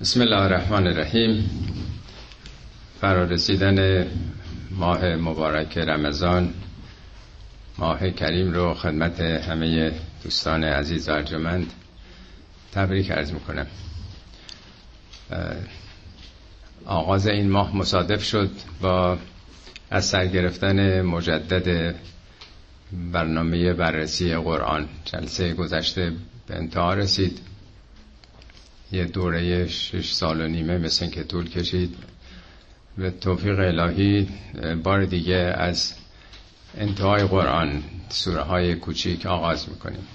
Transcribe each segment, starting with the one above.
بسم الله الرحمن الرحیم. فرارسیدن ماه مبارک رمضان ماه کریم رو خدمت همه دوستان عزیز و ارجمند تبریک عرض می‌کنم. آغاز این ماه مصادف شد با از سر گرفتن مجدد برنامه بررسی قرآن. جلسه گذشته به انتها رسید. یه دوره شش سال و نیمه مثل که طول کشید. به توفیق الهی بار دیگه از انتهای قرآن سوره های کوچیک آغاز می‌کنیم.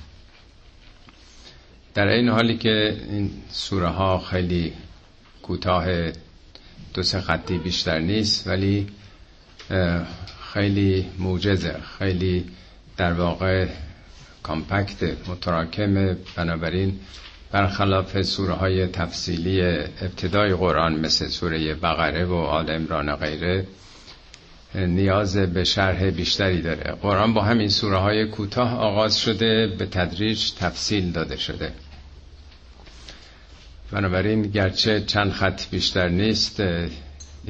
در این حالی که این سوره ها خیلی کوتاه دو سه خطی بیشتر نیست ولی خیلی موجزه خیلی در واقع کامپکت متراکم بنابراین برخلاف سوره های تفصیلی ابتدای قرآن مثل سوره بقره و آل امران غیره نیاز به شرح بیشتری داره. قرآن با همین سوره های کوتاه آغاز شده به تدریج تفصیل داده شده. بنابراین گرچه چند خط بیشتر نیست یه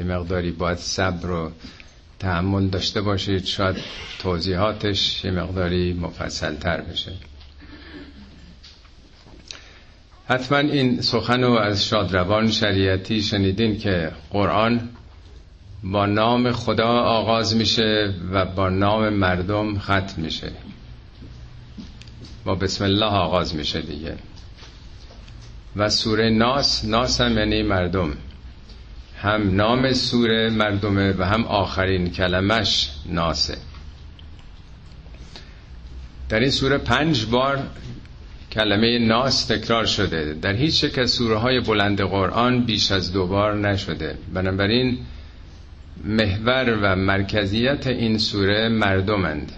مقداری باید صبر و تحمل داشته باشید. شاید توضیحاتش یه مقداری مفصل تر بشه. حتما این سخن رو از شادروان شریعتی شنیدین که قرآن با نام خدا آغاز میشه و با نام مردم ختم میشه. با بسم الله آغاز میشه دیگه. و سوره ناس ناس هم یعنی مردم. هم نام سوره مردمه و هم آخرین کلمش ناسه. در این سوره پنج بار کلمه ناس تکرار شده. در هیچ یک از سوره های بلند قرآن بیش از دو بار نشده. بنابراین محور و مرکزیت این سوره مردمند.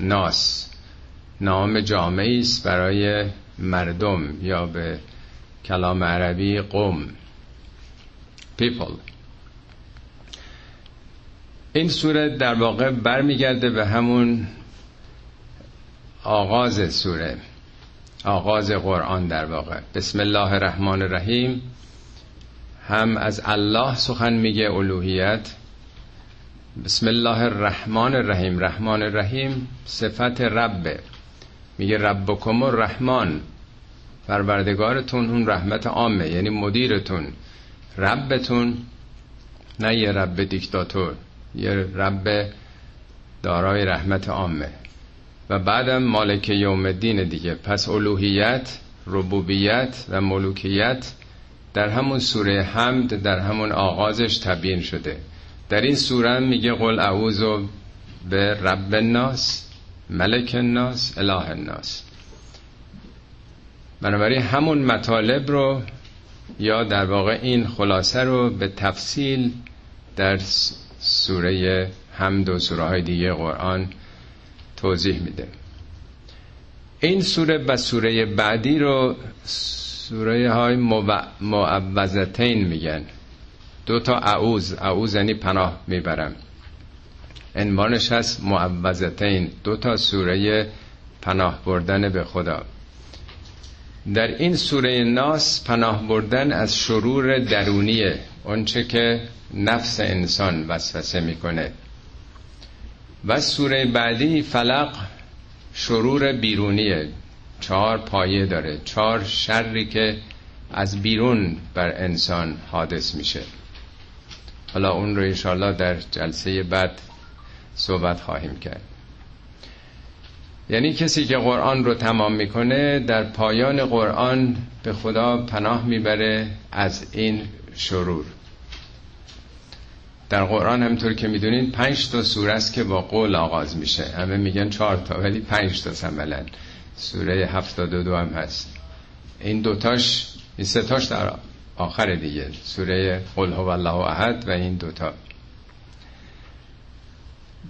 ناس. نام جامعی است برای مردم یا به کلام عربی قوم. People. این سوره در واقع برمیگرده به همون آغاز سوره. آغاز قرآن در واقع. بسم الله الرحمن الرحیم. هم از الله سخن میگه الوهیت. بسم الله الرحمن الرحیم. رحمان الرحیم صفت ربه. میگه ربکم الرحمن. پروردگارتون اون رحمت عامه یعنی مدیرتون. ربتون نه یه رب دیکتاتور یه رب دارای رحمت عامه. و بعدم مالک یوم الدین دیگه. پس الوهیت ربوبیت و ملوکیت در همون سوره حمد در همون آغازش تبیین شده. در این سوره میگه قل اعوذ به رب الناس ملک الناس اله الناس. بنابراین همون مطالب رو یا در واقع این خلاصه رو به تفصیل در سوره حمد و سوره های دیگه قرآن توضیح میده. این سوره و سوره بعدی رو سوره های میگن. دو تا اعوز اعوز یعنی پناه می‌برم. عنوانش هست معوضتین. دو تا سوره پناه بردن به خدا. در این سوره ناس پناه بردن از شرور درونیه. آنچه که نفس انسان وسوسه می‌کنه. و سوره بعدی فلق شرور بیرونیه. چهار پایه داره. چهار شری که از بیرون بر انسان حادث میشه. حالا اون رو انشاءالله در جلسه بعد صحبت خواهیم کرد. یعنی کسی که قرآن رو تمام می‌کنه در پایان قرآن به خدا پناه می‌بره از این شرور. در قرآن همطور که می‌دونین پنج تا سوره است که با قول آغاز میشه. همه میگن چهار تا ولی پنج تا عملا. سوره هفتاد و دو هم هست. این دوتاش این ستاش در آخر دیگه. سوره قل هو الله احد و این دوتا.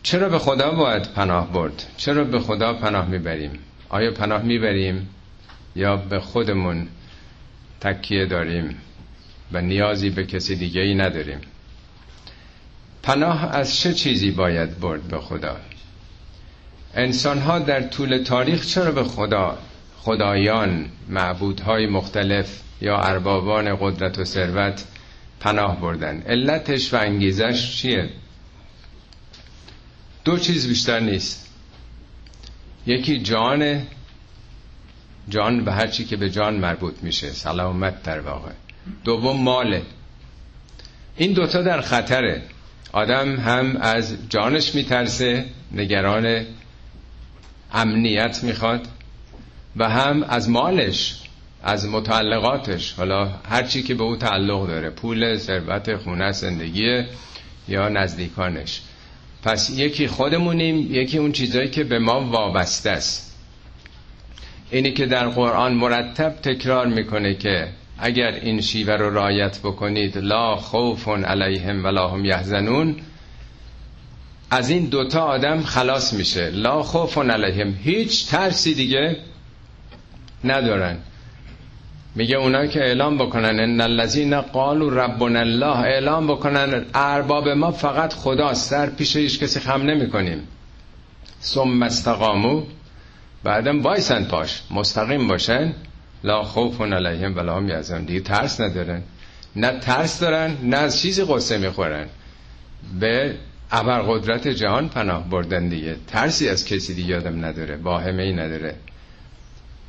چرا به خدا باید پناه برد؟ چرا به خدا پناه می‌بریم؟ آیا پناه می‌بریم یا به خودمون تکیه داریم و نیازی به کسی دیگه ای نداریم؟ پناه از چه چیزی باید برد به خدا؟ انسان ها در طول تاریخ چرا به خدا خدایان معبودهای مختلف یا اربابان قدرت و ثروت پناه بردن؟ علتش و انگیزش چیه؟ دو چیز بیشتر نیست. یکی جان جان به هر چی که به جان مربوط میشه سلامت در واقع. دوم ماله. این دوتا در خطره. آدم هم از جانش میترسه نگران امنیت می‌خواد و هم از مالش از متعلقاتش. حالا هر چی که به او تعلق داره پول ثروت خونه زندگی یا نزدیکانش. پس یکی خودمونیم یکی اون چیزایی که به ما وابسته است. اینی که در قرآن مرتب تکرار می‌کنه که اگر این شیوه رو رایت بکنید لا خوف علیهم ولا هم یحزنون از این دوتا آدم خلاص میشه. لا خوف علیهم. هیچ ترسی دیگه ندارن. میگه اونا که اعلام بکنن ان الذين قالوا ربنا الله اعلام بکنن ارباب ما فقط خداست در پیش هیچ کسی خم نمی‌کنیم. ثم استقامو بعدم وایسن پاش. مستقیم باشن. لا خوف علیهم ولا هم یحزنون. دیگه ترس ندارن. نه ترس دارن نه از چیزی قصه می‌خورن. به قدرت جهان پناه بردن دیگه. ترسی از کسی دیگه آدم نداره واهمه ای نداره.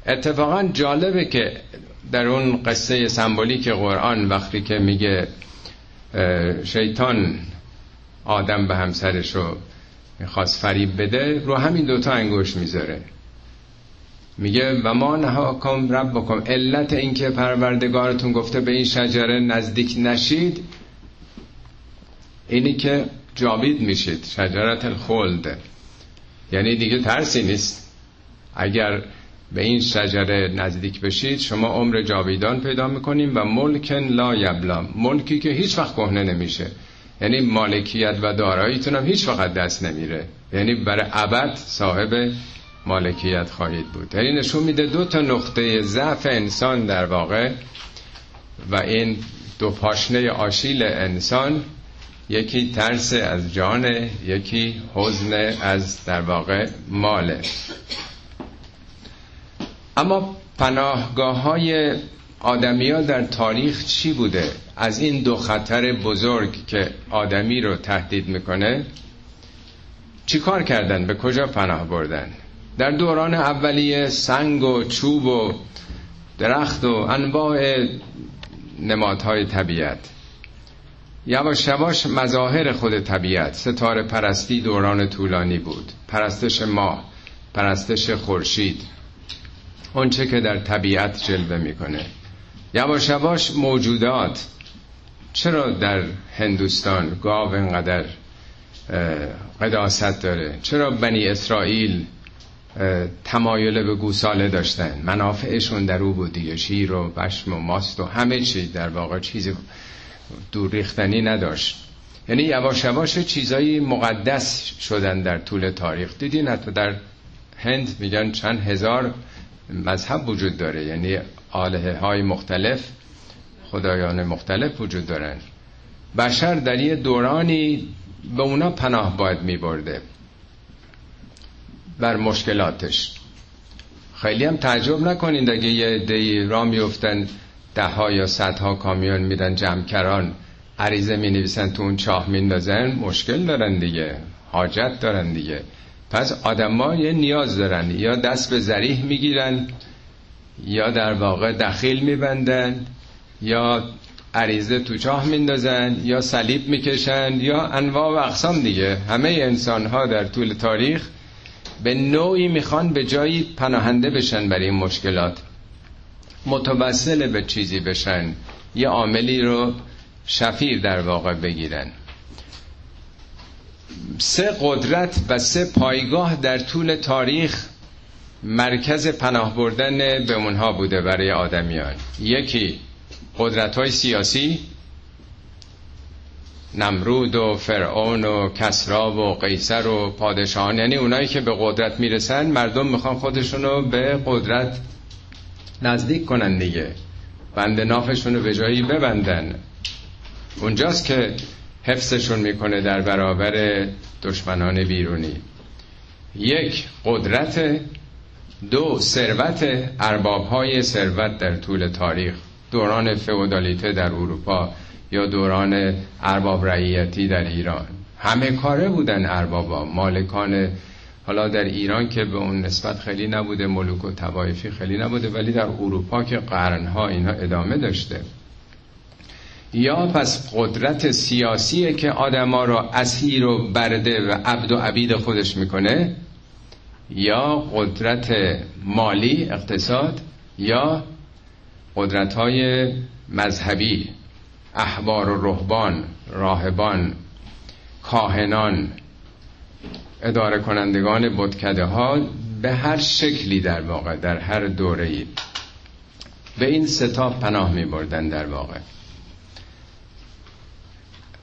اتفاقا جالبه که در اون قصه سمبولیک قرآن وقتی که میگه شیطان آدم به همسرش رو می‌خواست فریب بده رو همین دوتا انگوش می‌ذاره. میگه و ما نهاکم رب بکن علت اینکه پروردگارتون گفته به این شجره نزدیک نشید اینی که جاوید میشید شجرت الخلد. یعنی دیگه ترسی نیست. اگر به این شجره نزدیک بشید شما عمر جاویدان پیدا می‌کنیم و ملکن لا یبلا. ملکی که هیچ وقت کهنه نمیشه. یعنی مالکیت و داراییتون هم هیچ وقت دست نمیره. یعنی برای ابد صاحب مالکیت خواهید بود. یعنی نشون میده دو تا نقطه ضعف انسان در واقع و این دو پاشنه آشیل انسان یکی ترس از جان یکی حزن از در واقع ماله. اما پناهگاه های آدمی ها در تاریخ چی بوده؟ از این دو خطر بزرگ که آدمی رو تهدید می‌کنه چی کار کردن؟ به کجا پناه بردن؟ در دوران اولیه سنگ و چوب و درخت و انواع نمادهای طبیعت. یواش یواش مظاهر خود طبیعت. ستاره پرستی دوران طولانی بود. پرستش ماه پرستش خورشید. اونچه که در طبیعت جلوه می‌کنه. یواش یواش موجودات. چرا در هندوستان گاو انقدر قداست داره؟ چرا بنی اسرائیل تمایل به گوساله داشتن. منافعشون در او بود دیگه. شیر و بشم و ماست و همه چی. در واقع چیز دور ریختنی نداشت. یعنی یواش یواش چیزایی مقدس شدن در طول تاریخ. دیدین حتی در هند میگن چند هزار مذهب وجود داره. یعنی آله های مختلف خدایان مختلف وجود دارن. بشر در یه دورانی به اونا پناه باید میبرده. بر مشکلاتش. خیلی هم تعجب نکنید اگه یه دی را میفتن ده ها یا ها کامیون میدن جمکران عریضه می نویسن تو اون چاه میندازن مشکل دارن دیگه حاجت دارن دیگه. پس آدما یه نیاز دارن. یا دست به زریح می‌گیرن یا در واقع دخیل میبندن یا عریضه تو چاه میندازن یا صلیب می‌کشن یا انواع و اقسام دیگه. همه انسان ها در طول تاریخ به نوعی می‌خوان به جایی پناهنده بشن برای این مشکلات. متوسل به چیزی بشن. یه عاملی رو شفیر در واقع بگیرن. سه قدرت و سه پایگاه در طول تاریخ مرکز پناه بردن به اونها بوده برای آدمیان. یکی قدرت های سیاسی نمرود و فرعون و کسرا و قیصر و پادشاهان یعنی اونایی که به قدرت می‌رسن مردم می‌خوان خودشونو به قدرت نزدیک کنن دیگه. بند نافشونو به جایی ببندن. اونجاست که حفظشون می‌کنه در برابر دشمنان بیرونی. یک قدرت دو ثروت ارباب های ثروت در طول تاریخ. دوران فئودالیته در اروپا. یا دوران ارباب رعیتی در ایران. همه کاره بودن اربابا. مالکان حالا در ایران که به اون نسبت خیلی نبوده ملوک و توایفی خیلی نبوده ولی در اروپا که قرنها اینها ادامه داشته. یا پس قدرت سیاسی که آدما را اسیر و برده و عبد و عبید خودش می‌کنه یا قدرت مالی اقتصاد یا قدرت های مذهبی. احبار و رهبان راهبان کاهنان اداره کنندگان بدکده ها به هر شکلی در واقع در هر دوره ای به این ستا پناه می بردن در واقع.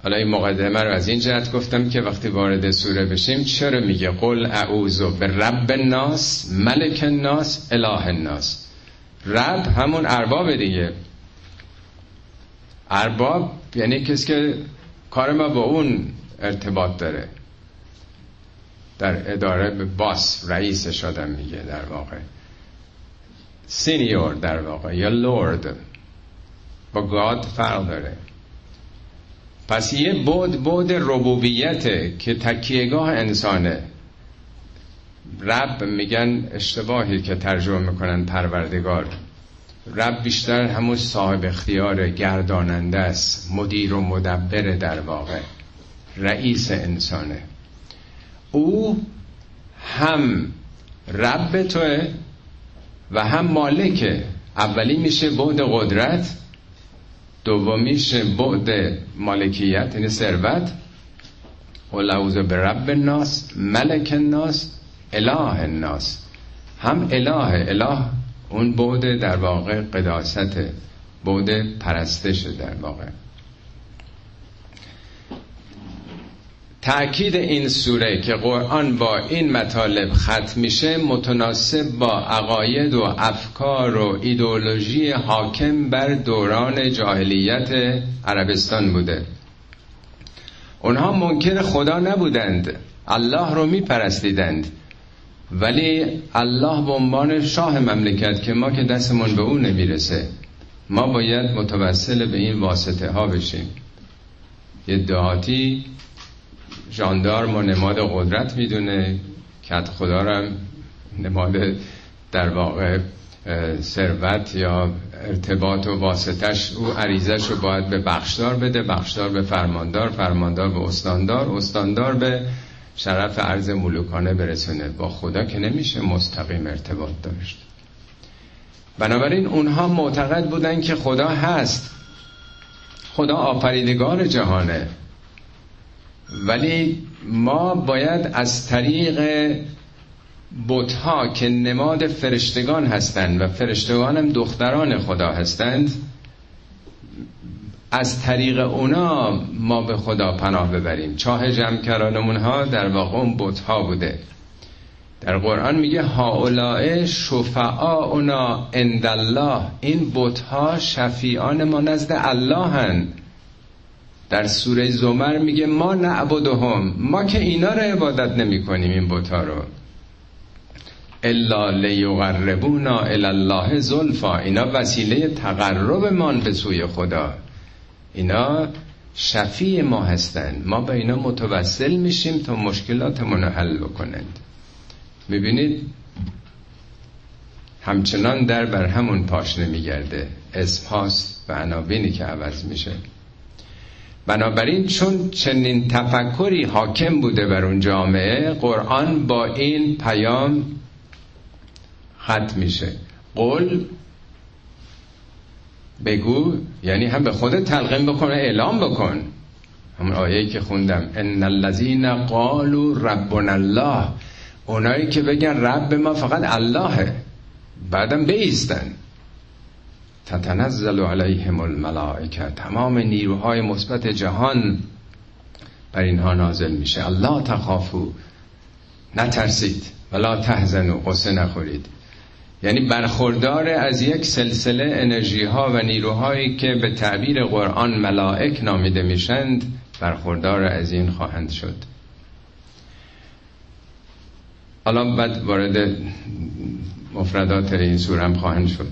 حالا این مقدمه رو از این جهت گفتم که وقتی وارد سوره بشیم چرا میگه؟ قل اعوذ به رب الناس ملک الناس اله الناس. رب همون ارباب دیگه. ارباب یعنی کسی که کار ما با اون ارتباط داره. در اداره به باس رئیسش آدم میگه در واقع. سینیور در واقع یا لورد. با گاد فرق داره. پس یه بود بود ربوبیته که تکیهگاه انسانه. رب میگن اشتباهی که ترجمه می‌کنن پروردگار. رب بیشتر همون صاحب اختیار گرداننده است مدیر و مدبر در واقع رئیس انسانه. او هم رب توه و هم مالکه. اولی میشه بعد قدرت دومیش بعد مالکیت یعنی ثروت. قل به رب الناس ملک الناس اله الناس. هم اله اله اون بعد در واقع قداست بعد پرستش در واقع. تأکید این سوره که قرآن با این مطالب ختم میشه متناسب با عقاید و افکار و ایدولوژی حاکم بر دوران جاهلیت عربستان بوده. اونها منکر خدا نبودند الله رو میپرستیدند. ولی الله به عنوان شاه مملکت که ما که دستمون به اون نمی‌رسه ما باید متوسل به این واسطه ها بشیم. یه دهاتی ژاندارم و نماد قدرت می‌دونه کت خدا نماد در واقع ثروت یا ارتباط و واسطش او عریضش رو باید به بخشدار بده بخشدار به فرماندار فرماندار به استاندار استاندار به شرف عرض ملوکانه برسونه. با خدا که نمیشه مستقیم ارتباط داشت. بنابراین اونها معتقد بودن که خدا هست. خدا آفریدگار جهانه. ولی ما باید از طریق بتها که نماد فرشتگان هستند و فرشتگان هم دختران خدا هستند از طریق اونا ما به خدا پناه ببریم. چاه جمع کردنمون ها در واقع اون بتها بوده. در قرآن میگه هاولائه شفعاؤنا عند الله این بتها شفیعان ما نزد الله هن. در سوره زمر میگه ما نعبدهم. ما که اینا رو عبادت نمی کنیم این بوتا رو. الا لیقربونا الی الله زلفا. اینا وسیله تقرب من به سوی خدا. اینا شفیع ما هستند ما به اینا متوسل میشیم تا مشکلاتمون رو حل بکنند. می‌بینید؟ همچنان در بر همون پاش نمیگرده. اسم هاست و عناوینی که عوض میشه. بنابراین چون چنین تفکری حاکم بوده بر اون جامعه قرآن با این پیام ختم میشه. قول بگو یعنی هم به خودت تلقین بکنه اعلام بکن. همون آیه که خوندم ان الذين قالوا ربنا الله. اونایی که بگن رب ما فقط اللهه. بعدم بیستن. تتنزل علیهم الملائکه. تمام نیروهای مثبت جهان بر اینها نازل میشه. الله تخافو نترسید. ولا تحزنو قصه نخورید. یعنی برخوردار از یک سلسله انرژی ها و نیروهایی که به تعبیر قرآن ملائک نامیده میشند برخوردار از این خواهند شد. حالا بعد وارد مفردات این سورم خواهند شد.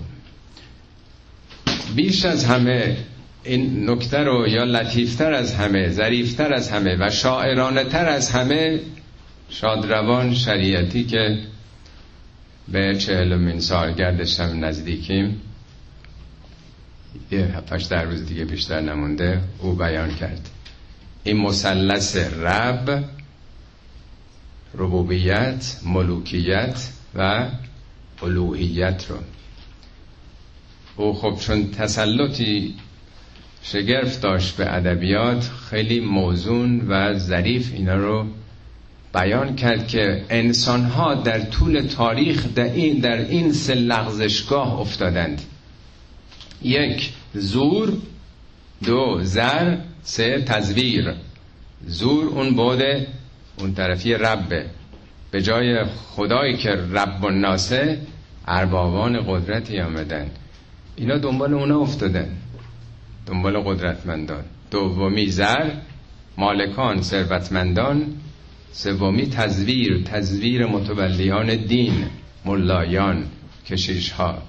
بیش از همه این نکته رو یا لطیفتر از همه ظریفتر از همه و شاعرانه تر از همه شادروان شریعتی که به چهلمین سالگردش هم نزدیکیم. یه هفتش در روز دیگه بیشتر نمونده. او بیان کرد. این مثلث رب ربوبیت ملوکیت و الوهیت رو. او خب چون تسلطی شگرف داشت به ادبیات خیلی موزون و ظریف اینا رو بیان کرد که انسان ها در طول تاریخ در این, در این سه لغزشگاه افتادند. یک زور. دو زر. سه تزویر. زور اون بوده اون طرفی ربه. به جای خدایی که رب و ناسه اربابان قدرتی آمدن. اینا دنبال اونا افتادن. دنبال قدرتمندان. دومی زر. مالکان ثروتمندان. سومی تزویر تزویر متولیان دین ملایان کشیش ها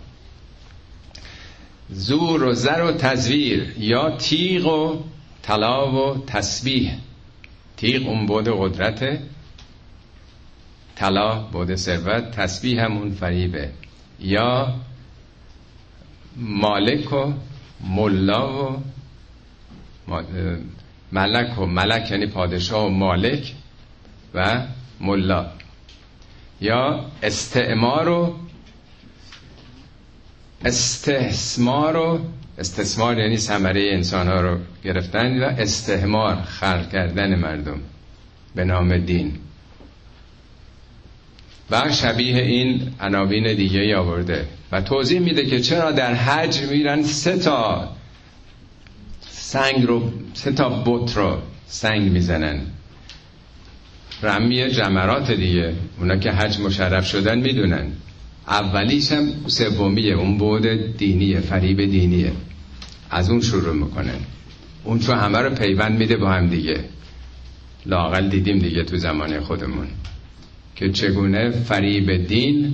زور و زر و تزویر یا تیغ و طلا و تسبیح. تیغ اون بود قدرت طلا بود ثروت تسبیح همون فریبه. یا مالک و ملا و ملک و ملک یعنی پادشاه و مالک. و ملا. یا استعمار و استثمار و استثمار یعنی ثمره انسان ها رو گرفتن و استهمار خلق کردن مردم به نام دین. و شبیه این عناوین دیگه آورده و توضیح میده که چرا در حج میرن سه تا سنگ رو سه تا بت رو سنگ می‌زنن. رمی جمرات دیگه. اونا که حج مشرف شدن می‌دونن. اولیش هم سومیه. اون بود دینیه فریب دینیه. از اون شروع می‌کنن. اون چون همه رو پیوند میده با هم دیگه. لاقل دیدیم دیگه تو زمان خودمون. که چگونه فریب دین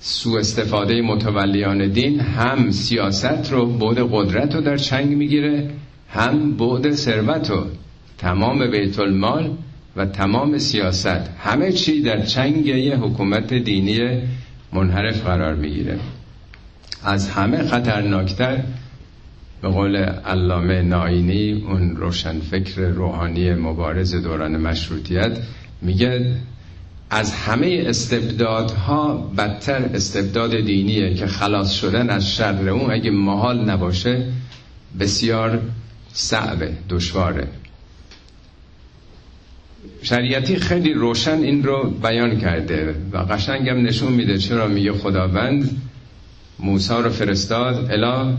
سو استفاده متولیان دین هم سیاست رو بود قدرت رو در چنگ می‌گیره هم بود ثروت رو. تمام بیت المال و تمام سیاست همه چی در چنگ یه حکومت دینی منحرف قرار می‌گیره. از همه خطرناکتر به قول علامه ناینی اون روشنفکر روحانی مبارز دوران مشروطیت میگه از همه استبدادها بدتر استبداد دینیه که خلاص شدن از شر اون اگه محال نباشه بسیار صعبه دشواره. شریعتی خیلی روشن این رو بیان کرده و قشنگم نشون میده چرا میگه خداوند موسی رو فرستاد الا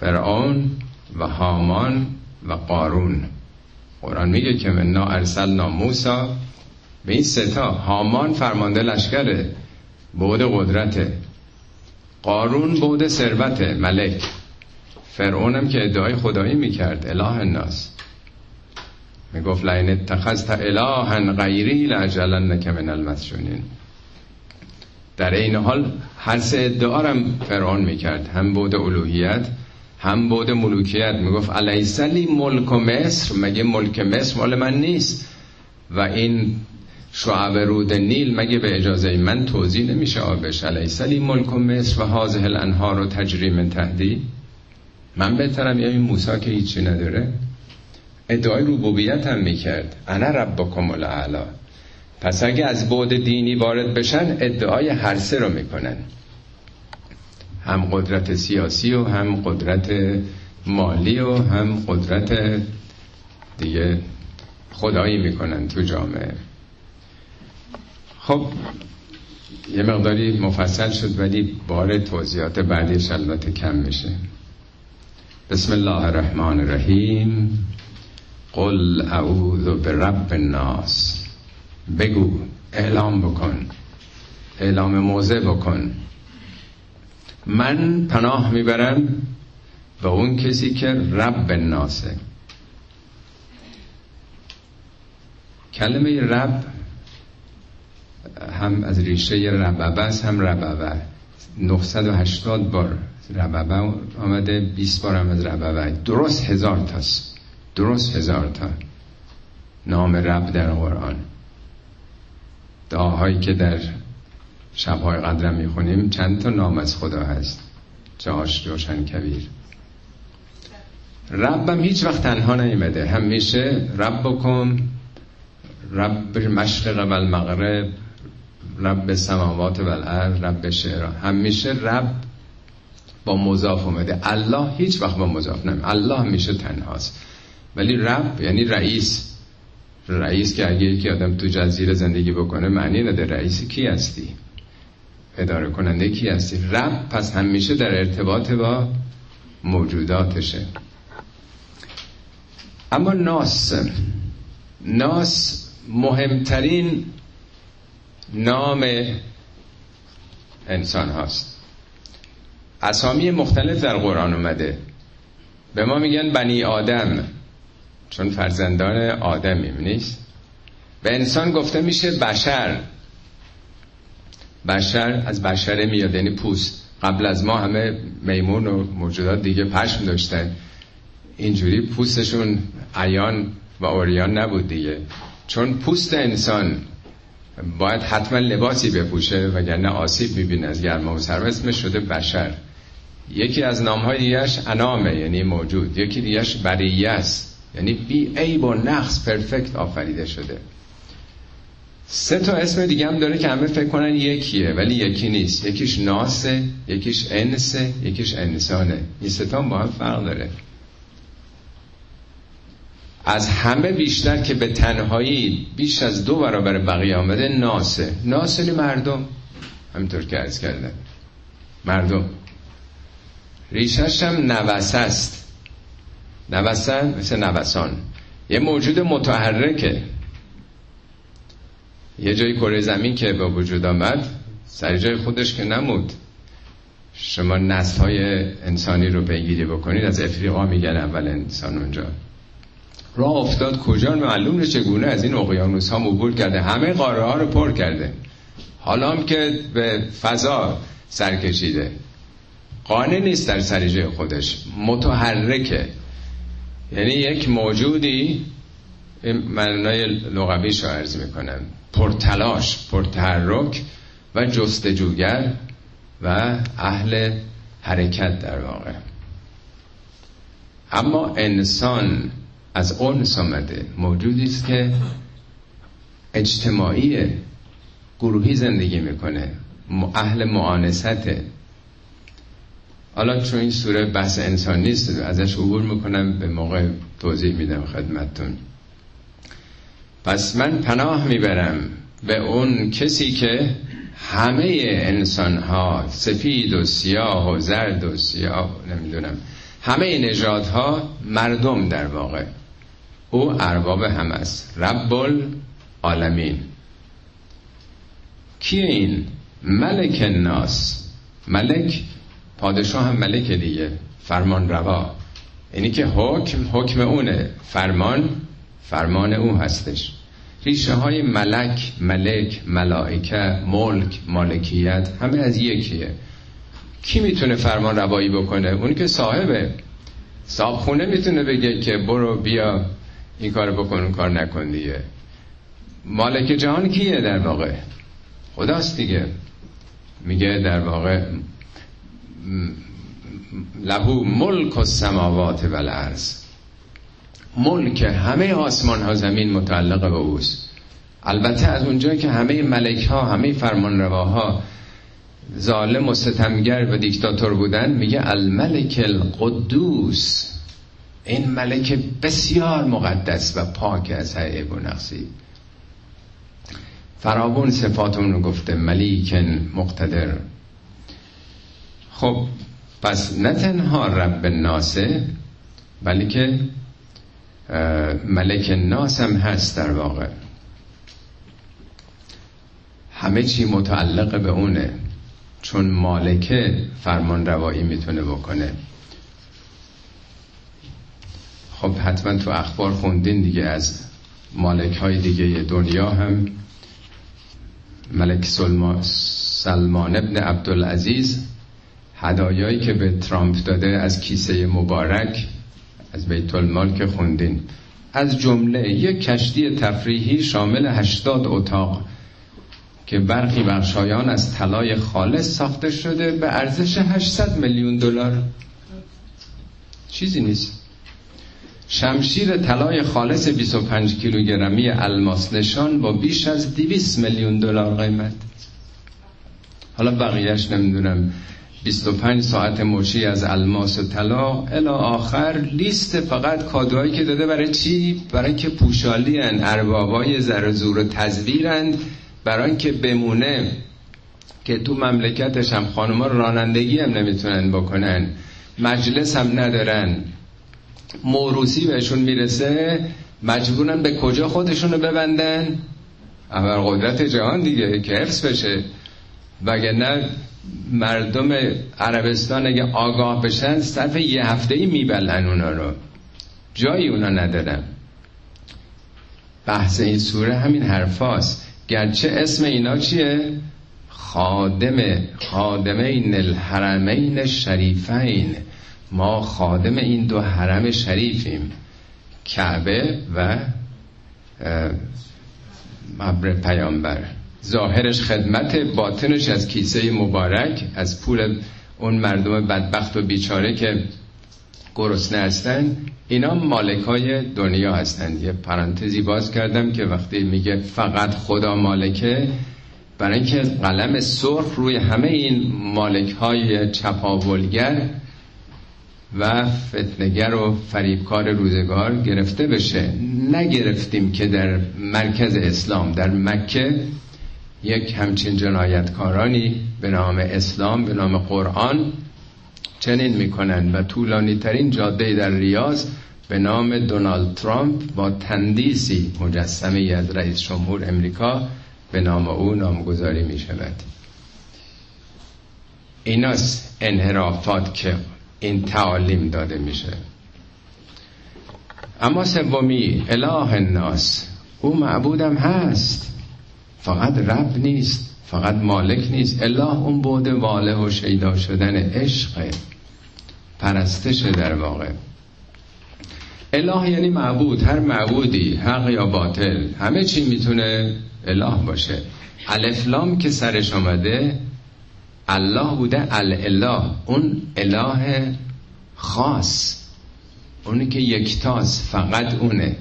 فرعون و هامان و قارون. قرآن میگه که منا ارسلنا موسا به این ستا هامان فرمانده لشکره بود قدرته. قارون بود ثروت ملک. فرعونم که ادعای خدایی می‌کرد اله الناس. می‌گفت لین اتخذت الها غیری لعجلنک من المسجونین. در این حال هر سه ادعارم فرعون می‌کرد. هم بود الوهیت هم بود ملوکیت. می‌گفت علیسلی ملک و مصر؟ مگه ملک مصر مال من نیست؟ و این شعب رود نیل مگه به اجازه من توضیح نمیشه آبش؟ علیسلی ملک و مصر و حاضه الانهار رو تجریم تهدی من بهترم یا این موسا که هیچی نداره. ادعای ربوبیت هم می‌کرد. انا ربکم الاعلا. پس اگه از بعد دینی وارد بشن ادعای هر سه رو می‌کنن. هم قدرت سیاسی و هم قدرت مالی و هم قدرت دیگه خدایی می‌کنن تو جامعه. خب یه مقداری مفصل شد ولی بار توضیحات بعدیش البته کم میشه. بسم الله الرحمن الرحیم. قل اعوذ برب الناس. بگو اعلام بکن. اعلام موضع بکن. من پناه می‌برم به اون کسی که رب ناسه. کلمه رب هم از ریشه رببه است هم رببه 980 بار رببه آمده 20 بار هم از رببه درست هزار تاست. درست هزار تا. نام رب در قرآن دعاهایی که در شبهای قدرم می‌خونیم چند تا نام از خدا هست. جاش روشن کبیر. ربم هیچ وقت تنها نیمده همیشه رب بکن رب مشرق و المغرب رب سماوات و الارض رب شعر همیشه رب با مضاف اومده. الله هیچ وقت با مضاف نمیده الله همیشه تنهاست. ولی رب یعنی رئیس. رئیس که اگه یکی آدم تو جزیره زندگی بکنه معنی نده رئیس کی هستی؟ اداره کننده کی هستی؟ رب پس همیشه در ارتباط با موجوداتشه. اما ناس ناس مهمترین نام انسان هاست. اسامی مختلف در قرآن اومده. به ما میگن بنی آدم. چون فرزندان آدمیم نیست به انسان گفته میشه بشر. بشر از بشره میاد یعنی پوست. قبل از ما همه میمون و موجودات دیگه پشم داشتن. اینجوری پوستشون عیان و اوریان نبود دیگه. چون پوست انسان باید حتما لباسی بپوشه وگرنه آسیب می‌بینه. از گرما و سرما اسمش شده بشر. یکی از نامهای دیگهش انامه یعنی موجود. یکی دیگهش بریه است. یعنی بی عیب و نقص پرفکت آفریده شده. سه تا اسم دیگه هم داره که همه فکر کنن یکیه ولی یکی نیست. یکیش ناسه یکیش انسه یکیش انسانه. این سه تا با هم فرق داره. از همه بیشتر که به تنهایی بیش از دو برابر بقیه آمده ناسه. ناسه مردم. همینطور که ارز کردن مردم. ریشش هم نوسه است. نوسه مثل نوسان. یه موجود متحرکه. یه جای کره زمین که به وجود آمد سر جای خودش که نمود. شما نسل های انسانی رو پیگیری بکنید از افریقا میگن اول انسان اونجا. راه افتاد کجا؟ معلوم چگونه از این اقیانوس ها عبور کرده. همه قاره ها رو پر کرده. حالا هم که به فضا سر کشیده قانه نیست در سریجه خودش. متحرکه. یعنی یک موجودی معنای لغویش رو عرض می‌کنم. پرتلاش پرتحرک و جستجوگر و اهل حرکت در واقع. اما انسان از اونس آمده. موجودی است که اجتماعی گروهی زندگی می‌کنه. اهل معانسته حالا چون این سوره بحث انسان نیست ازش عبور می‌کنم به موقع توضیح میدم خدمتتون. پس من پناه می‌برم به اون کسی که همه انسان ها سفید و سیاه و زرد و سیاه نمی‌دونم همه نژادها مردم در واقع. او ارباب هم است. رب العالمین کیه این؟ ملک الناس. ملک پادشاه هم ملک دیگه. فرمان روا. اینی که حکم حکم اونه. فرمان فرمان او هستش. ریشه های ملک ملک ملائکه ملک مالکیت همه از یکیه. کی می‌تونه فرمان روایی بکنه؟ اون که صاحبه. صاحب خونه می‌تونه بگه که برو بیا این کار بکن اون کار نکن دیگه. مالک جهان کیه در واقع؟ خداست دیگه. میگه در واقع لهو ملک و سماوات و الارض ملک همه آسمان ها زمین متعلق به اوست. البته از اونجایی که همه ملک ها همه فرمانرواها ظالم و ستمگر و دیکتاتور بودن میگه الملک القدوس. این ملک بسیار مقدس و پاک از عیب و نقصی. فراون صفاتون رو گفته ملیکن مقتدر. خب پس نه تنها رب ناسه بلکه ملک ناس هم هست در واقع. همه چی متعلق به اونه چون مالکه فرمان روایی می‌تونه بکنه. خب حتما تو اخبار خوندین دیگه از مالک های دیگه دنیا هم. ملک سلمان ابن عبدالعزیز هدایایی که به ترامپ داده از کیسه مبارک از بیت المال که خوندین. از جمله یک کشتی تفریحی شامل 80 اتاق که برخی بخشایان از طلای خالص ساخته شده به ارزش 800 میلیون دلار. چیزی نیست. شمشیر طلای خالص 25 کیلوگرمی الماس نشان با بیش از 200 میلیون دلار قیمت. حالا بقیهش نمی‌دونم. 25 ساعت مچی از الماس و طلا الا آخر لیست فقط کادوهایی که داده برای چی؟ برای که پوشالی هن اربابای زر زور و برای که بمونه که تو مملکتش هم خانوما رانندگی هم نمی‌تونن بکنن مجلس هم ندارن. موروسی بهشون می‌رسه مجبورن به کجا خودشونو ببندن؟ اول قدرت جهان دیگه که حفظ بشه. وگرنه مردم عربستان اگه آگاه بشن صرف یه هفته ای میبلن اونا رو. جایی اونا ندارن. بحث این سوره همین حرفاست. گرچه اسم اینا چیه؟ خادم خادمین الحرمین شریفین ما خادم این دو حرم شریفیم. کعبه و مبر پیامبر. ظاهرش خدمت باطنش از کیسه مبارک از پول اون مردم بدبخت و بیچاره که گرسنه هستن. اینا مالک های دنیا هستن. یه پرانتزی باز کردم که وقتی میگه فقط خدا مالکه برای اینکه قلم سرخ روی همه این مالک های چپاولگر و فتنگر و فریبکار روزگار گرفته بشه. نگرفتیم که در مرکز اسلام در مکه یک همچین جنایتکارانی به نام اسلام به نام قرآن چنین می‌کنن و طولانی ترین جاده در ریاض به نام دونالد ترامپ با تندیسی مجسمه از رئیس جمهور امریکا به نام او نامگذاری می شود ایناست انحرافات که این تعالیم داده میشه. اما سومی اله الناس او معبودم هست. فقط رب نیست فقط مالک نیست. اله اون بود واله و شیدا شدن عشق پرستش در واقع. اله یعنی معبود هر معبودی حق یا باطل همه چی می‌تونه اله باشه. الفلام که سرش آمده الله بوده الاله. اون اله خاص اونی که یکتاست فقط اونه.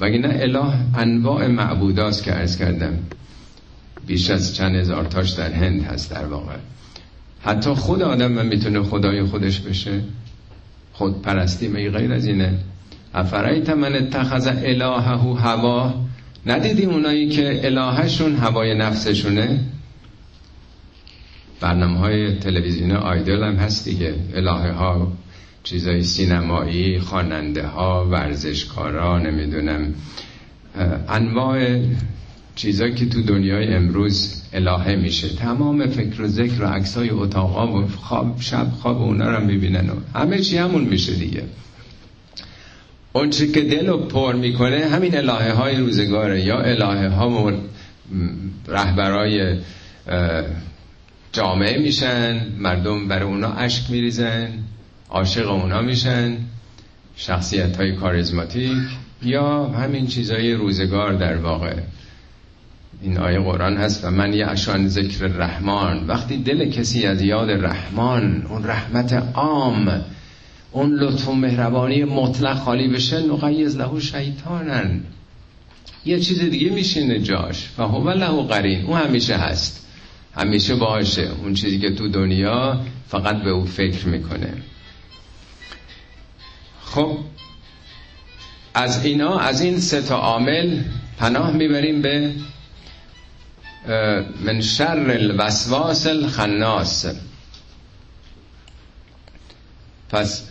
وگرنه اله انواع معبوداست که عرض کردم. بیش از چند هزار تاش در هند هست در واقع. حتی خود آدم من می‌تونه خدای خودش بشه. خود پرستی می غیر از اینه. افرایت من اتخذ الهه هوا. ندیدی اونایی که الهشون هوای نفسشونه؟ برنامه های تلویزیون آیدل هم هست دیگه. الهه ها چیزای سینمایی خواننده ها ورزشکارا نمی‌دونم. انواع چیزایی که تو دنیای امروز الهه میشه. تمام فکر و ذکر و عکسای اتاقا و خواب شب خواب اونا رو می‌بینن و همه چی همون میشه دیگه. اون چی که دل رو پر می‌کنه همین الهه های روزگاره یا الهه ها رهبرای جامعه میشن مردم برای اونا اشک میریزن. عاشق اونا میشن شخصیت های کاریزماتیک یا همین چیزای روزگار در واقع. این آیه قرآن هست و من یه اشان ذکر رحمان وقتی دل کسی از یاد رحمان اون رحمت عام اون لطف و مهربانی مطلق خالی بشه نقیز له شیطانن. یه چیز دیگه میشینه جاش. و هو له قرین. اون همیشه هست. همیشه باشه. اون چیزی که تو دنیا فقط به او فکر می‌کنه. خب از اینا از این سه تا عامل پناه می‌بریم به من شر الوسواس الخناس. پس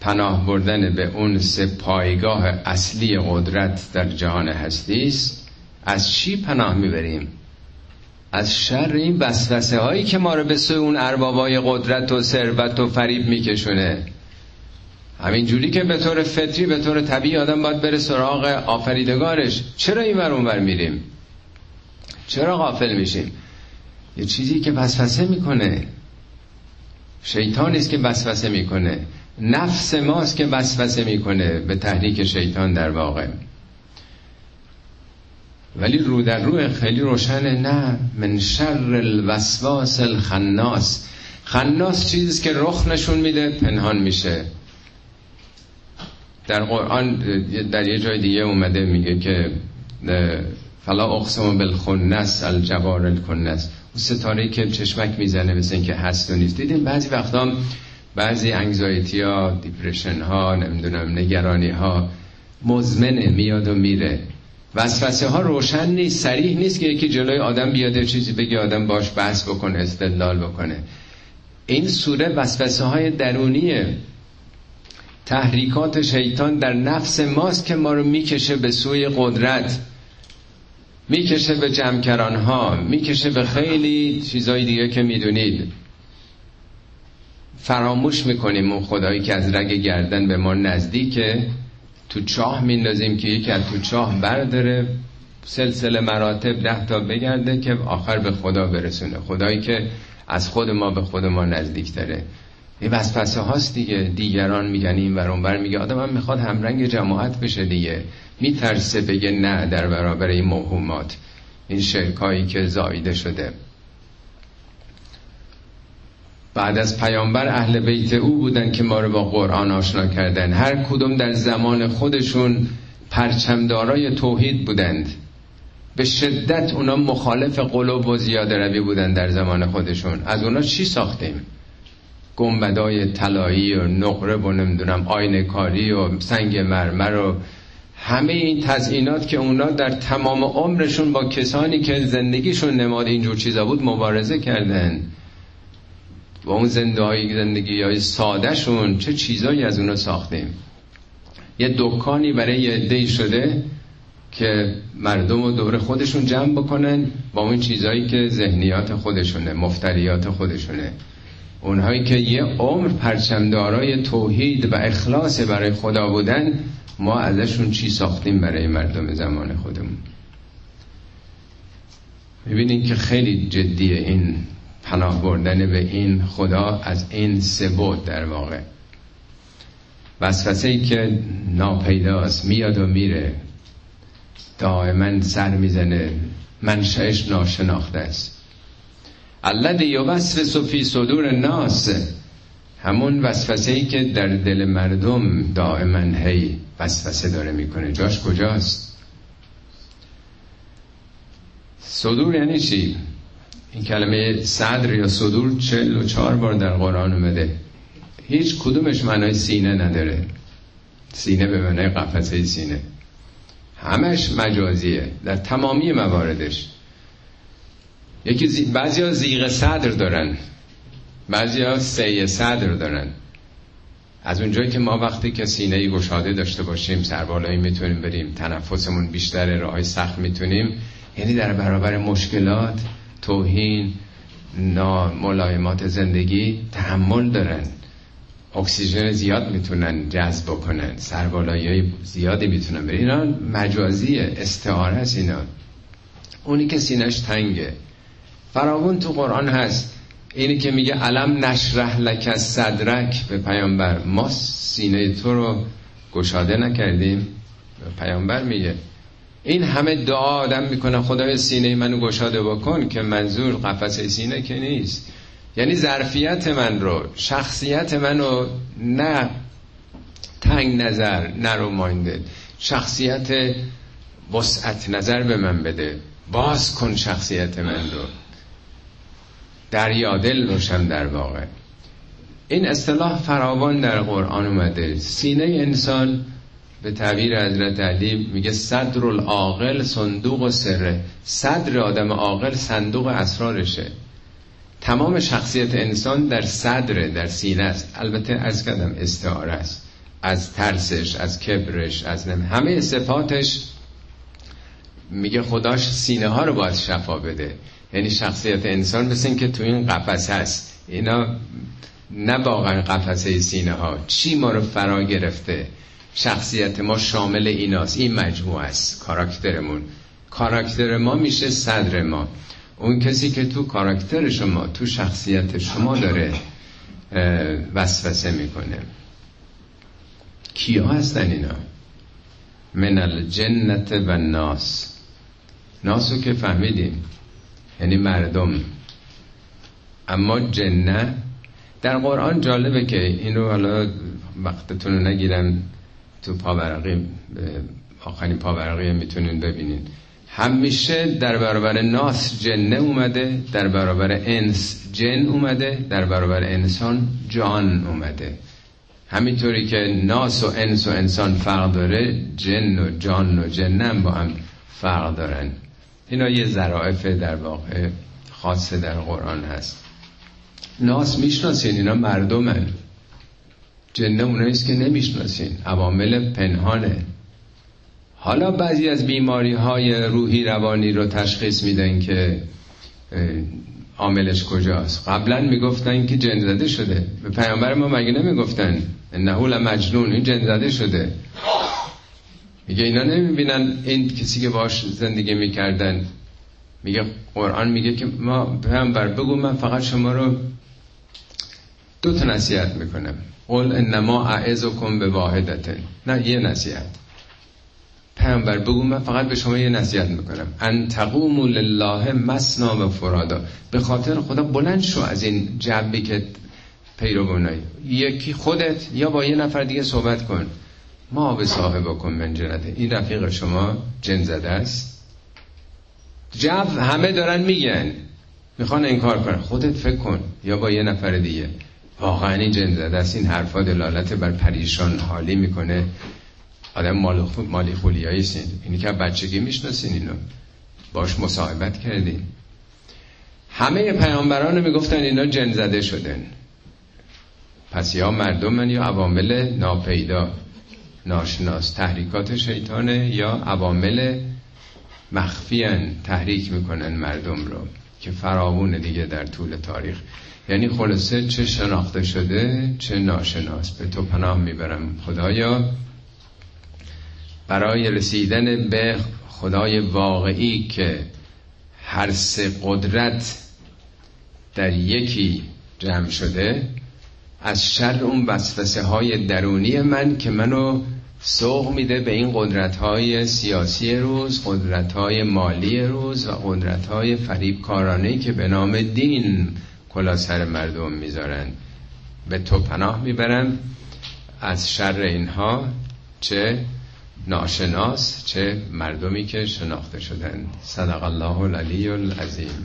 پناه بردن به اون سه پایگاه اصلی قدرت در جهان هستی است. از چی پناه می‌بریم؟ از شر این وسوسه هایی که ما رو به سوی اون اربابای قدرت و ثروت و فریب میکشونه. همین جوری که به طور فطری به طور طبیعی آدم باید بره سراغ آفریدگارش. چرا این ور اونور میریم؟ چرا غافل میشیم؟ یه چیزی که وسوسه می‌کنه. شیطان است که وسوسه می‌کنه. نفس ماست که وسوسه می‌کنه به تحریک شیطان در واقع. ولی رو در رو خیلی روشنه. نه من شر الوسواس الخناس. خناس چیزی که رخ نشون میده پنهان میشه. در قرآن در یه جای دیگه اومده میگه که فلا اقسم بالخنس الجوار الکنس. اون ستاره که چشمک می‌زنه مثل اینکه هست و نیست. دیدیم بعضی وقتا بعضی انگزایتی ها دیپرشن ها نمی‌دونم نگرانی ها مزمنه میاد و میره. وسوسه ها روشن نیست سریح نیست که یکی جلوی آدم بیاد چیزی بگه آدم باش بحث بکنه استدلال بکنه. این سوره وسوسه های درونیه. تحریکات شیطان در نفس ماست که ما رو می‌کشه به سوی قدرت می‌کشه به جمکران ها می‌کشه به خیلی چیزای دیگه که می‌دونید. فراموش می‌کنیم اون خدایی که از رگ گردن به ما نزدیکه تو چاه میندازیم که یکی از تو چاه برداره. سلسله مراتب ده تا بگرده که آخر به خدا برسونه. خدایی که از خود ما به خود ما نزدیک داره. این وسوسه هاست دیگه. دیگران میگن این ور میگه. آدم هم می‌خواد همرنگ جماعت بشه دیگه. میترسه بگه نه در برابر این موهومات این شرکایی که زایده شده. بعد از پیامبر اهل بیت او بودن که ما رو با قرآن آشنا کردن. هر کدوم در زمان خودشون پرچمدارای توحید بودند. به شدت اونا مخالف قلوب و زیاده روی بودن در زمان خودشون. از اونا چی ساختیم؟ گنبدای طلایی و نقره و نمی‌دونم آینه کاری و سنگ مرمر و همه این تزئینات که اونا در تمام عمرشون با کسانی که زندگیشون نماد اینجور چیزا بود مبارزه کردن. با اون زنده های زندگی های ساده شون چه چیزایی از اونا ساختیم؟ یه دکانی برای یه عده شده که مردم و دور خودشون جمع بکنن با اون چیزهایی که ذهنیات خودشونه مفتریات خودشونه. اونهایی که یه عمر پرچمدارای توحید و اخلاص برای خدا بودن ما ازشون چی ساختیم برای مردم زمان خودمون؟ می‌بینین که خیلی جدیه این پناه بردن به این خدا از این سبود در واقع. وسوسه ای که ناپیداست میاد و میره. دائما سر می‌زنه. منشأش ناشناخته است. الذی یوسوس فی صدور الناس. همون وسوسه ای که در دل مردم دائما هی وسوسه داره می‌کنه. جاش کجاست؟ صدور یعنی چی؟ این کلمه صدر یا صدور چل و چهار بار در قرآن اومده. هیچ کدومش معنای سینه نداره. سینه به معنای قفسه سینه. همش مجازیه. در تمامی مواردش. یکی زی... بعضی ها زیغ صدر دارن. بعضی ها سی صدر دارن. از اونجایی که ما وقتی که سینه گشاده داشته باشیم سربالایی می‌تونیم بریم تنفسمون بیشتر راه سخت می‌تونیم یعنی در برابر مشکلات توهین ملایمات زندگی تحمل دارن. اکسیژن زیاد می‌تونن جذب کنن سربالایی زیادی می‌تونن برن. اینا مجازیه استعاره است اینا. اونی که سینش تنگه. فراون تو قرآن هست. اینی که میگه علم نشرح لک صدرک. به پیامبر ما سینه تو رو گشاده نکردیم. پیامبر میگه. این همه دعا آدم می‌کنه. خدای سینه منو گشاده بکن که منظور قفسه سینه که نیست. یعنی ظرفیت من رو شخصیت منو نه تنگ نظر نرو ماینده شخصیت وسعت نظر به من بده. باز کن شخصیت من رو. دریادل روشن در واقع. این اصطلاح فراوان در قرآن اومده. سینه انسان به تعبیر حضرت علی میگه صدر العاقل صندوق و سره. صدر آدم عاقل صندوق اسرارشه. تمام شخصیت انسان در صدر در سینه است. البته از کردم استعاره است. از ترسش از کبرش از نم... همه صفاتش میگه خداش سینه ها رو باید شفا بده. یعنی شخصیت انسان مثل این که تو این قفسه هست. اینا نه واقعا قفسه سینه ها چی ما رو فرا گرفته؟ شخصیت ما شامل ایناست. این مجموعه است. کاراکترمون. کاراکتر ما میشه صدر ما. اون کسی که تو کاراکتر شما تو شخصیت شما داره وسوسه می‌کنه. کیا هستن اینا؟ من الجنت و ناس ناسو که فهمیدیم. یعنی مردم اما جنه در قرآن جالبه که اینو حالا وقتتون رو نگیرم تو پاورقی آخرین پاورقی می‌تونین ببینین. همیشه در برابر ناس جنه اومده در برابر انس جن اومده در برابر انسان جان اومده. همینطوری که ناس و انس و انسان فرق داره جن و جان و جنن با هم فرق دارن. اینا یه ظرائف در واقع خاصه در قرآن هست. ناس می‌شناسین اینا مردمن. جنه اوناییست که نمی‌شناسین. عوامل پنهانه. حالا بعضی از بیماری های روحی روانی رو تشخیص میدن که عاملش کجاست. قبلا می‌گفتن که جن زده شده. به پیامبر ما مگه نمی‌گفتن؟ انه مجنون این جن زده شده. میگه اینا نمی‌بینن این کسی که باش زندگی می‌کردن. میگه قرآن میگه که ما پیامبر بگو من فقط شما رو دو تا نصیحت می‌کنم. قول انما اعزکم به واحدتن نه یه نصیحت. پیامبر بگو من فقط به شما یه نصیحت می‌کنم. ان تقوموا لله مسنا و فرادا به خاطر خدا بلند شو از این جبی که پیروانایی یکی خودت یا با یه نفر دیگه صحبت کن. ما به صاحب کن من جنته این رفیق شما جن زده است. جب همه دارن میگن. می‌خوان انکار کنن. خودت فکر کن. یا با یه نفر دیگه. واقعا این جن زده است. این حرفا دلالت بر پریشان حالی می‌کنه. آدم مال مالی خولیایی اینی که بچگی می‌شناسین اینو. باش مصاحبت کردین همه پیامبران می‌گفتن اینا جن زده شدن. پس یا مردمن یا عوامل ناپیدا. ناشناس تحریکات شیطانه یا عوامل مخفیان تحریک می‌کنن مردم رو که فراوون دیگه در طول تاریخ. یعنی خلاصه چه شناخته شده چه ناشناس. به تو پناه می‌برم خدایا. برای رسیدن به خدای واقعی که هر سه قدرت در یکی جمع شده از شر اون وسوسه های درونی من که منو سوق میده به این قدرت های سیاسی روز قدرت های مالی روز و قدرت های فریب کارانه که به نام دین کلا سر مردم می‌ذارن. به تو پناه می‌برم. از شر اینها چه ناشناس چه مردمی که شناخته شدن صدق الله العلی العظیم.